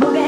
돌아보게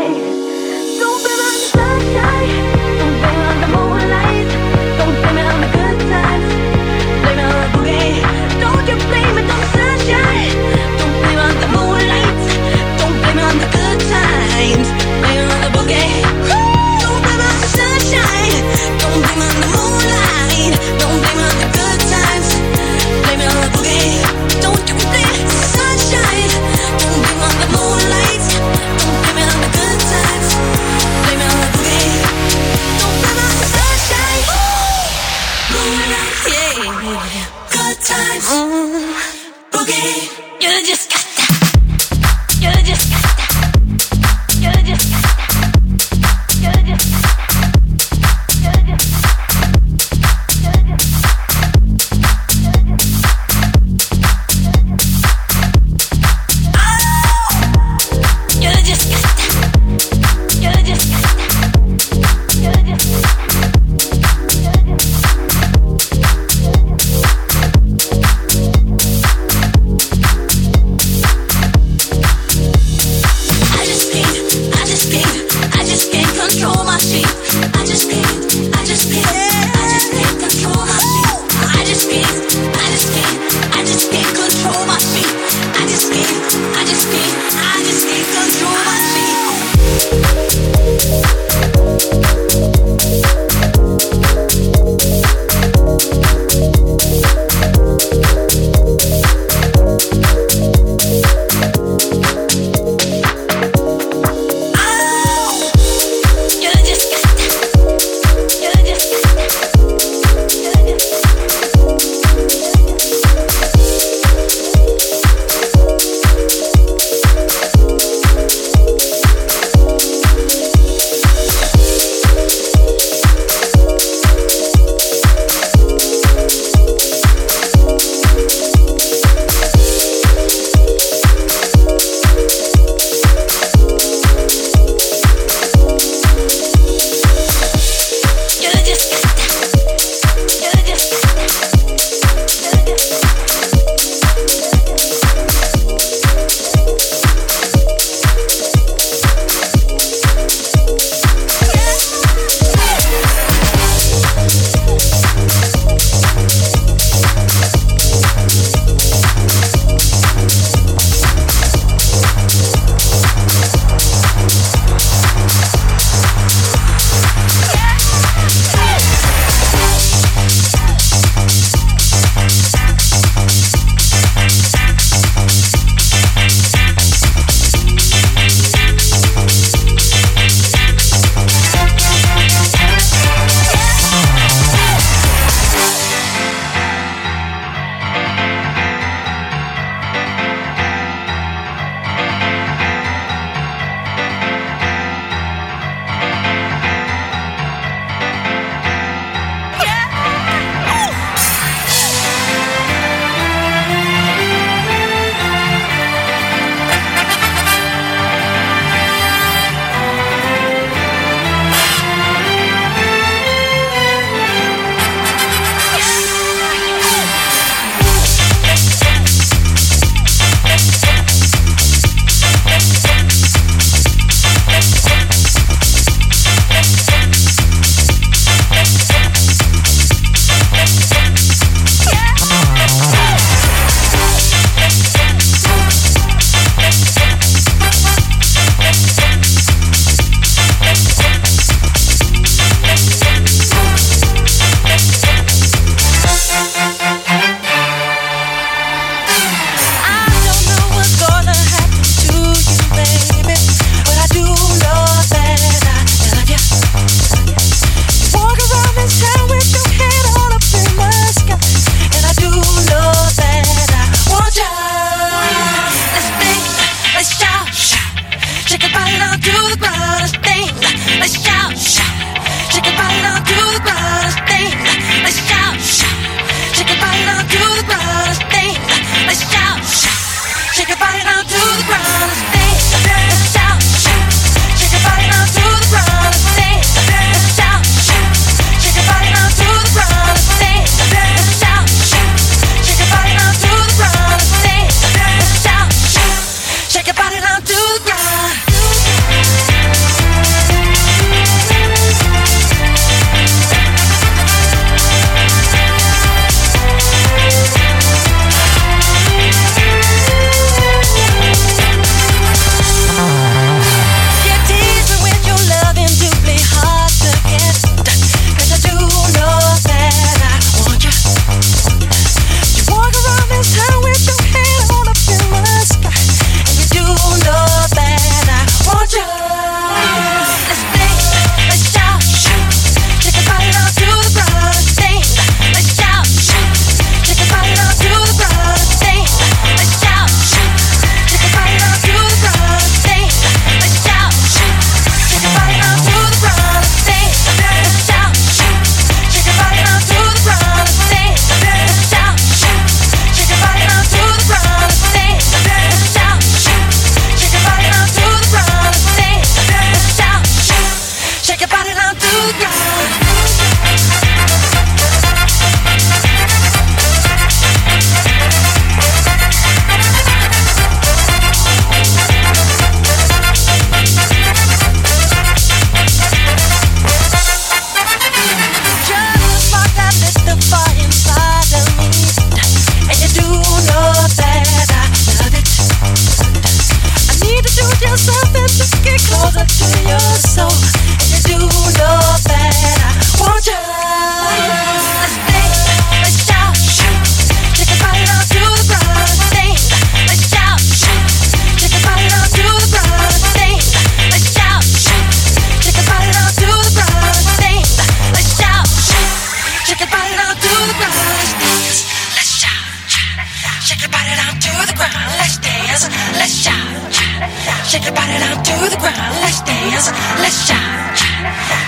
the ground. Let's dance, let's shout.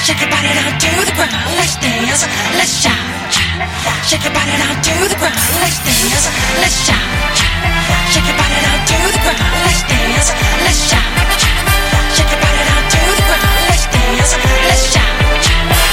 Shake your body down to the ground. Let's dance, let's shout. Shake your body down to the ground. Let's dance, let's shout. Shake your body down to the ground. Let's dance, let's shout. Shake your body down to the ground. Let's dance, let's shout.